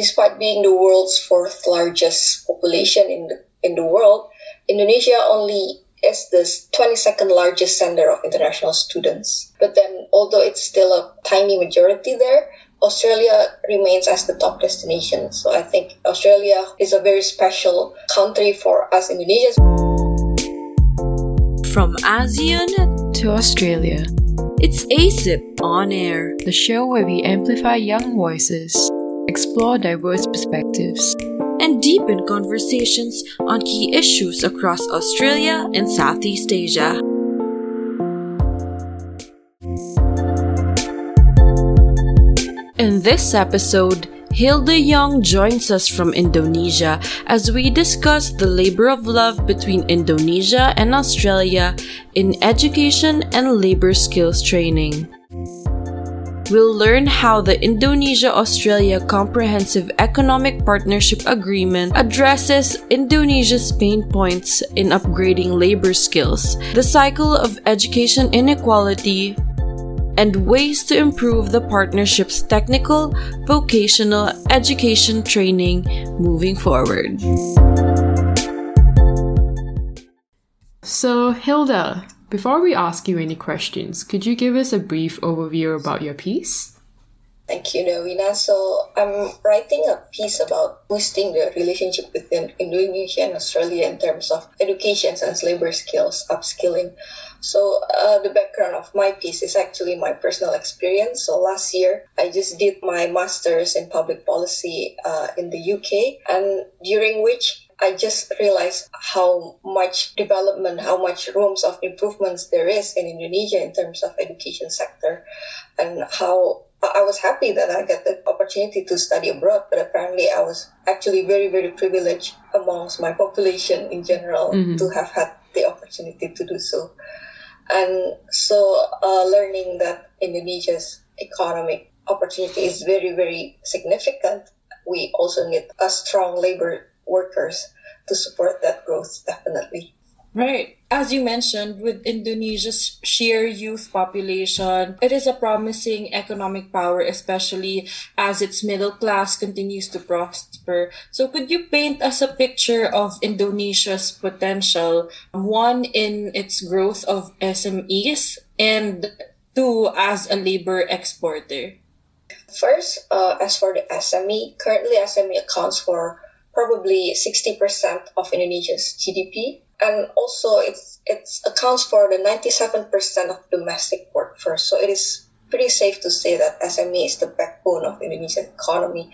despite being the world's fourth largest population in the, in the world, Indonesia only is the 22nd largest sender of international students. But then, although it's still a tiny majority there, Australia remains as the top destination. So I think Australia is a very special country for us Indonesians. From ASEAN to Australia, it's ASYP On Air, the show where we amplify young voices, explore diverse perspectives, and deepen conversations on key issues across Australia and Southeast Asia. In this episode, Hilda Jong joins us from Indonesia as we discuss the labor of love between Indonesia and Australia in education and labor skills training. We'll learn how the Indonesia Australia Comprehensive Economic Partnership Agreement addresses Indonesia's pain points in upgrading labor skills, the cycle of education inequality, and ways to improve the partnership's technical, vocational education training moving forward. So, Hilda, before we ask you any questions, could you give us a brief overview about your piece? Thank you, Nawina. So I'm writing a piece about boosting the relationship between Indonesia and Australia in terms of education and labor skills, upskilling. So uh, the background of my piece is actually my personal experience. So last year, I just did my master's in public policy uh, in the UK, and during which I just realized how much development, how much rooms of improvements there is in Indonesia in terms of education sector, and how I was happy that I got the opportunity to study abroad, but apparently I was actually very, very privileged amongst my population in general mm-hmm. to have had the opportunity to do so. And so, uh, learning that Indonesia's economic opportunity is very, very significant, we also need a strong labor workers to support that growth, definitely. Right. As you mentioned, with Indonesia's sheer youth population, it is a promising economic power, especially as its middle class continues to prosper. So could you paint us a picture of Indonesia's potential, one in its growth of SMEs and two as a labor exporter? First, uh, as for the SME, currently SME accounts for probably 60% of Indonesia's GDP and also it's it accounts for the 97% of domestic workforce. So it is pretty safe to say that SME is the backbone of Indonesian economy.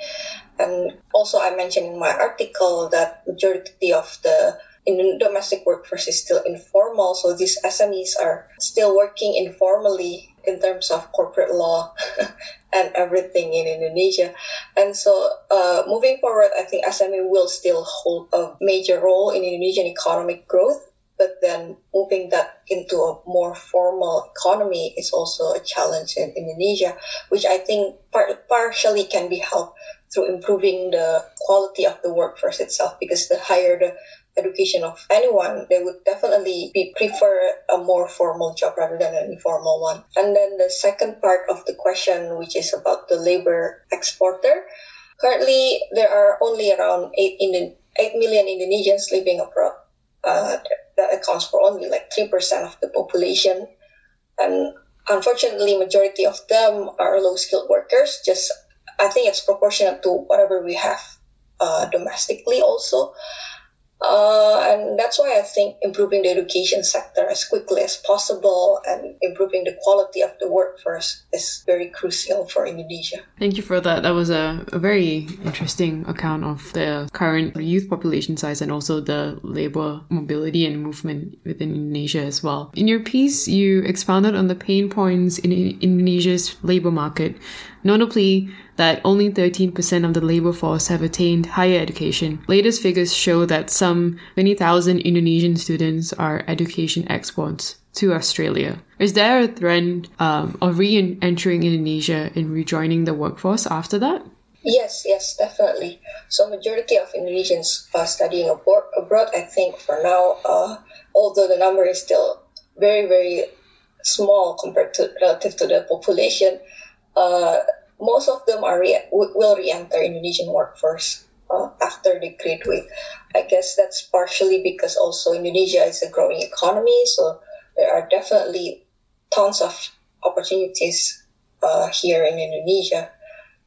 And also I mentioned in my article that majority of the in domestic workforce is still informal. So these SMEs are still working informally in terms of corporate law and everything in Indonesia. And so uh, moving forward, I think SME will still hold a major role in Indonesian economic growth. But then moving that into a more formal economy is also a challenge in Indonesia, which I think part, partially can be helped through improving the quality of the workforce itself because the higher the education of anyone, they would definitely be prefer a more formal job rather than an informal one. And then the second part of the question, which is about the labor exporter. Currently, there are only around 8, in, 8 million Indonesians living abroad. Uh, that accounts for only like 3% of the population. And unfortunately, majority of them are low-skilled workers. Just, I think it's proportional to whatever we have uh, domestically also. Uh, and that's why I think improving the education sector as quickly as possible and improving the quality of the workforce is very crucial for Indonesia. Thank you for that. That was a, a very interesting account of the current youth population size and also the labor mobility and movement within Indonesia as well. In your piece, you expounded on the pain points in Indonesia's labor market, notably that only 13% of the labor force have attained higher education. Latest figures show that some 20,000 Indonesian students are education exports to Australia. Is there a trend um, of re-entering Indonesia and rejoining the workforce after that? Yes, yes, definitely. So majority of Indonesians are studying abroad, abroad I think for now, uh, although the number is still very, very small compared to relative to the population, uh, most of them are re- will re-enter Indonesian workforce uh, after they graduate. I guess that's partially because also Indonesia is a growing economy, so there are definitely tons of opportunities uh, here in Indonesia,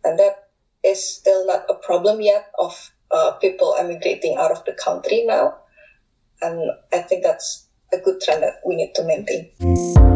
and that is still not a problem yet of uh, people emigrating out of the country now, and I think that's a good trend that we need to maintain.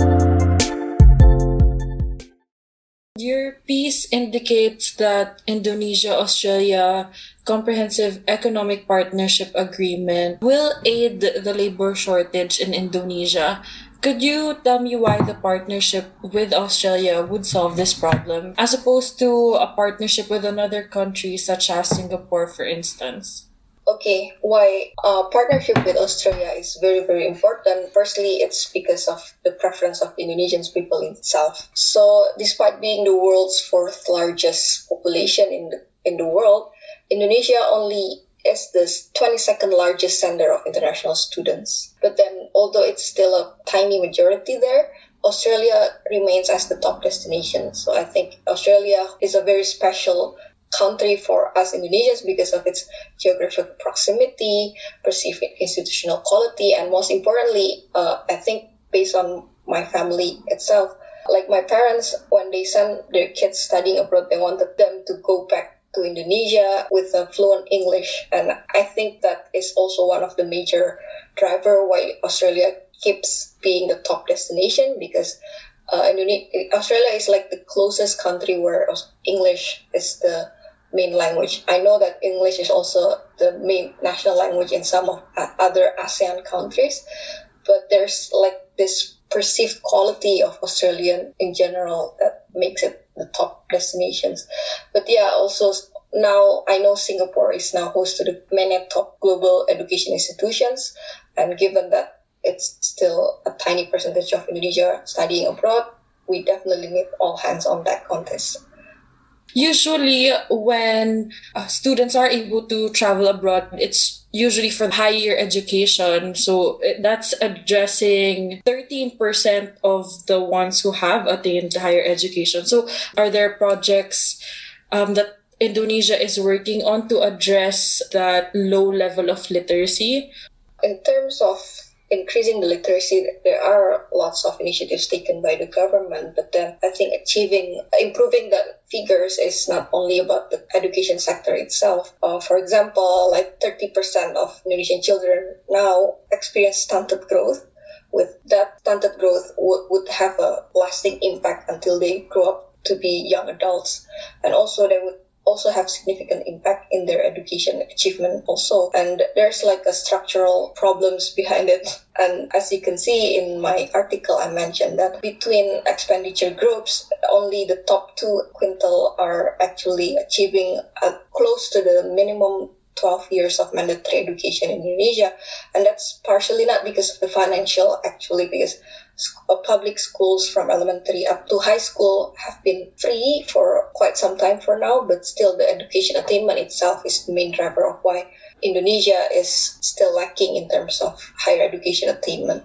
Your piece indicates that Indonesia Australia Comprehensive Economic Partnership Agreement will aid the labor shortage in Indonesia. Could you tell me why the partnership with Australia would solve this problem as opposed to a partnership with another country such as Singapore, for instance? Okay, why uh, partnership with Australia is very, very important. Firstly, it's because of the preference of Indonesian people itself. So, despite being the world's fourth largest population in the, in the world, Indonesia only is the 22nd largest sender of international students. But then, although it's still a tiny majority there, Australia remains as the top destination. So I think Australia is a very special country for us Indonesians because of its geographic proximity, perceived institutional quality, and most importantly, uh, I think based on my family itself, like my parents, when they send their kids studying abroad, they wanted them to go back to Indonesia with a fluent English, and I think that is also one of the major driver why Australia keeps being the top destination because uh, Australia is like the closest country where English is the main language. I know that English is also the main national language in some of other ASEAN countries, but there's like this perceived quality of Australian in general that makes it the top destinations. But yeah, also now I know Singapore is now host to the many top global education institutions, and given that it's still a tiny percentage of Indonesia studying abroad, we definitely need all hands on that contest. Usually, when uh, students are able to travel abroad, it's usually for higher education. So that's addressing 13% of the ones who have attained higher education. So, are there projects um, that Indonesia is working on to address that low level of literacy? In terms of increasing the literacy, there are lots of initiatives taken by the government, but then I think achieving, improving the figures is not only about the education sector itself. Uh, for example, like 30% of Indonesian children now experience stunted growth. With that stunted growth w- would have a lasting impact until they grow up to be young adults. And also they would also have significant impact in their education achievement also and there's like a structural problems behind it and as you can see in my article i mentioned that between expenditure groups only the top two quintile are actually achieving a close to the minimum 12 years of mandatory education in Indonesia. And that's partially not because of the financial, actually, because public schools from elementary up to high school have been free for quite some time for now, but still the education attainment itself is the main driver of why Indonesia is still lacking in terms of higher education attainment.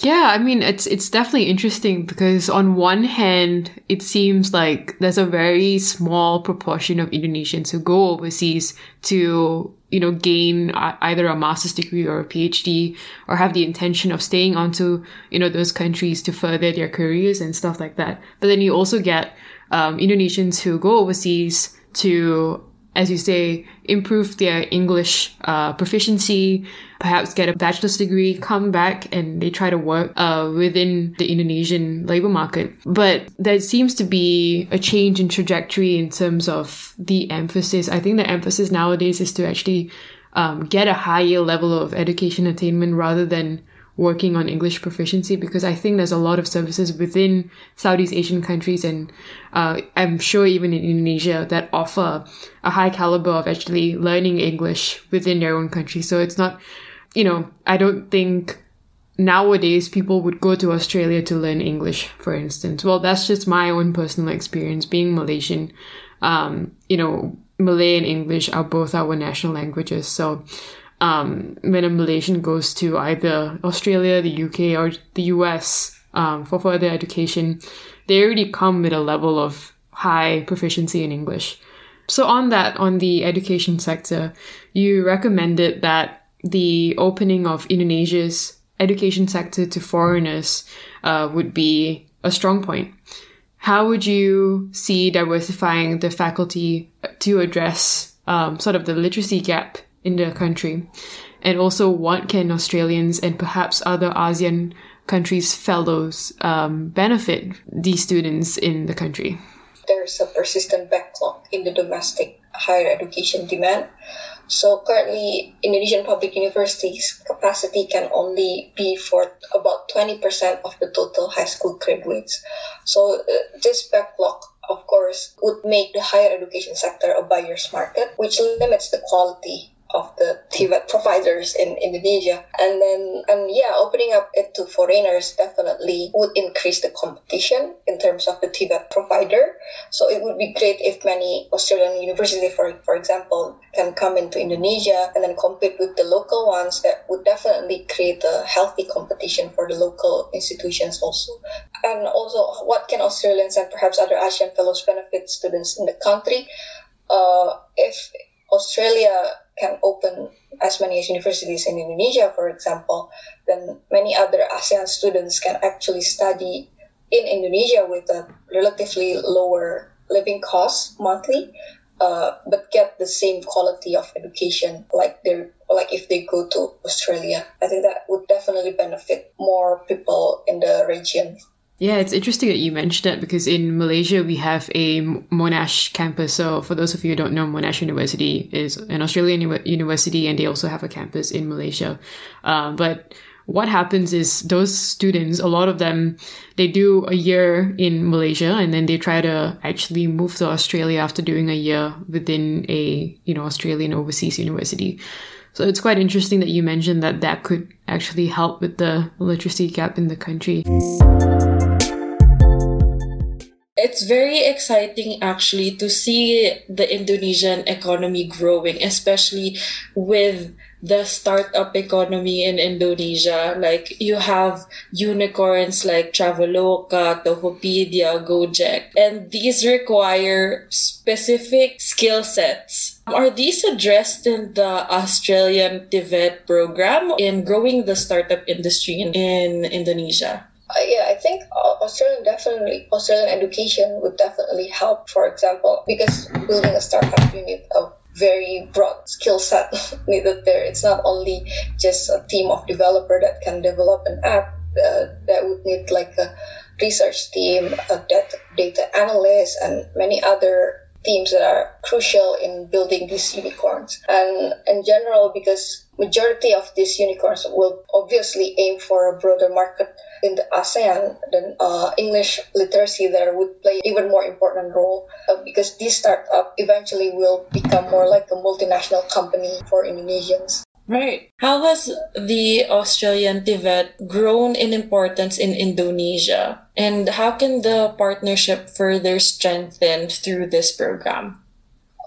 Yeah, I mean it's it's definitely interesting because on one hand it seems like there's a very small proportion of Indonesians who go overseas to you know gain either a master's degree or a PhD or have the intention of staying onto you know those countries to further their careers and stuff like that. But then you also get um, Indonesians who go overseas to as you say, improve their English uh, proficiency, perhaps get a bachelor's degree, come back and they try to work uh, within the Indonesian labor market. But there seems to be a change in trajectory in terms of the emphasis. I think the emphasis nowadays is to actually um, get a higher level of education attainment rather than working on English proficiency because I think there's a lot of services within Southeast Asian countries and uh, I'm sure even in Indonesia that offer a high caliber of actually learning English within their own country. So it's not, you know, I don't think nowadays people would go to Australia to learn English, for instance. Well, that's just my own personal experience being Malaysian. Um, you know, Malay and English are both our national languages. So um, when a Malaysian goes to either Australia, the UK, or the US um, for further education, they already come with a level of high proficiency in English. So on that, on the education sector, you recommended that the opening of Indonesia's education sector to foreigners uh, would be a strong point. How would you see diversifying the faculty to address um, sort of the literacy gap in the country? And also, what can Australians and perhaps other ASEAN countries' fellows um, benefit these students in the country? There's a persistent backlog in the domestic higher education demand. So currently, Indonesian public universities capacity can only be for about 20% of the total high school graduates. So uh, this backlog of course, would make the higher education sector a buyer's market, which limits the quality of the TVET providers in Indonesia. And then, and yeah, opening up it to foreigners definitely would increase the competition in terms of the TVET provider. So it would be great if many Australian universities, for, for example, can come into Indonesia and then compete with the local ones that would definitely create a healthy competition for the local institutions also. And also, what can Australians and perhaps other ASEAN fellows benefit students in the country? Uh, if Australia can open as many as universities in Indonesia, for example, then many other ASEAN students can actually study in Indonesia with a relatively lower living cost monthly, uh, but get the same quality of education like they like if they go to Australia. I think that would definitely benefit more people in the region. Yeah, it's interesting that you mentioned that because in Malaysia we have a Monash campus. So for those of you who don't know, Monash University is an Australian university, and they also have a campus in Malaysia. Uh, but what happens is those students, a lot of them, they do a year in Malaysia and then they try to actually move to Australia after doing a year within a you know Australian overseas university. So it's quite interesting that you mentioned that that could actually help with the literacy gap in the country it's very exciting actually to see the Indonesian economy growing, especially with the startup economy in Indonesia. Like you have unicorns like Traveloka, Tokopedia, Gojek, and these require specific skill sets. Are these addressed in the Australian TVET program in growing the startup industry in, in Indonesia? Uh, yeah, I think Australian definitely Australian education would definitely help. For example, because building a startup, you need a very broad skill set needed there. It's not only just a team of developer that can develop an app. Uh, that would need like a research team, a data, data analyst, and many other teams that are crucial in building these unicorns. And in general, because majority of these unicorns will obviously aim for a broader market in the ASEAN, then uh, English literacy there would play even more important role uh, because this startup eventually will become more like a multinational company for Indonesians. Right. How has the Australian TVET grown in importance in Indonesia? And how can the partnership further strengthen through this program?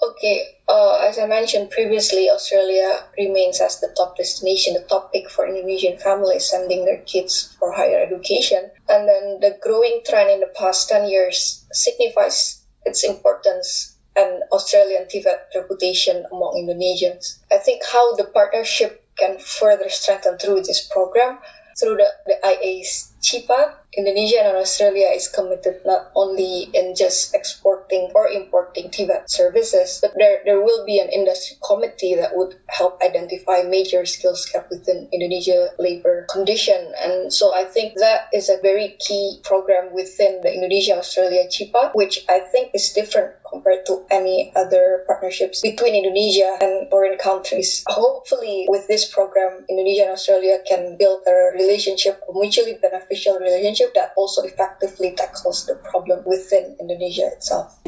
Okay, uh, as I mentioned previously, Australia remains as the top destination, the top pick for Indonesian families sending their kids for higher education. And then the growing trend in the past 10 years signifies its importance and Australian TVET reputation among Indonesians. I think how the partnership can further strengthen through this program, through the, the IA's CEPA, Indonesia and Australia is committed not only in just exporting or importing TVET services, but there, there will be an industry committee that would help identify major skills gap within Indonesia labor condition. And so I think that is a very key program within the Indonesia-Australia CEPA, which I think is different compared to any other partnerships between Indonesia and foreign countries. Hopefully, with this program, Indonesia and Australia can build a relationship, a mutually beneficial relationship that also effectively tackles the problem within Indonesia itself.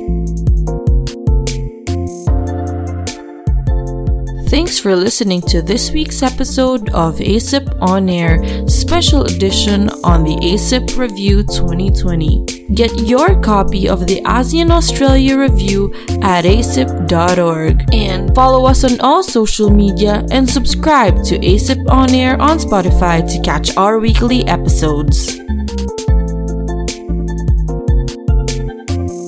Thanks for listening to this week's episode of ASYP On Air, special edition on the ASYP Review 2020. Get your copy of the ASEAN Australia Review at asyp.org and follow us on all social media and subscribe to ASYP On Air on Spotify to catch our weekly episodes.